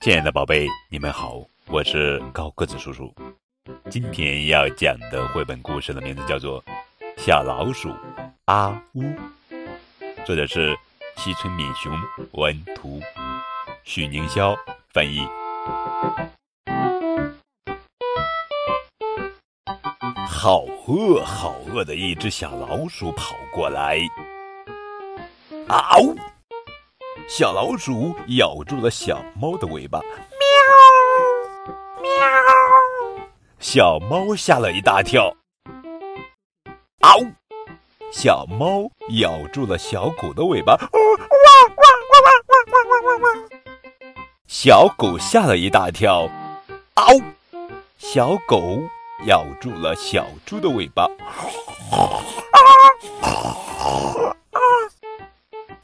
亲爱的宝贝，你们好，我是高个子叔叔。今天要讲的绘本故事的名字叫做《小老鼠阿呜》，作者是西村敏雄，文图，许宁霄翻译。好饿，好饿的一只小老鼠跑过来，嗷！小老鼠咬住了小猫的尾巴，喵喵！小猫吓了一大跳，嗷！小猫咬住了小狗的尾巴，汪汪汪汪汪汪汪汪！小狗吓了一大跳，嗷！小狗咬住了小猪的尾巴，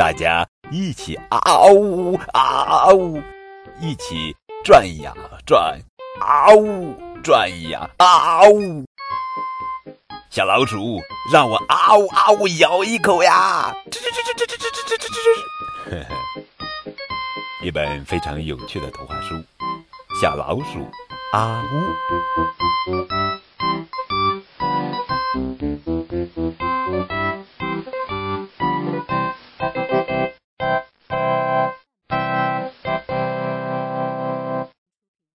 大家一起嗷呜嗷呜，一起转呀转，嗷呜转呀嗷呜。小老鼠，让我嗷呜嗷呜咬一口呀！吱吱吱吱吱吱吱吱吱吱。呵呵，一本非常有趣的图画书，《小老鼠》。啊呜！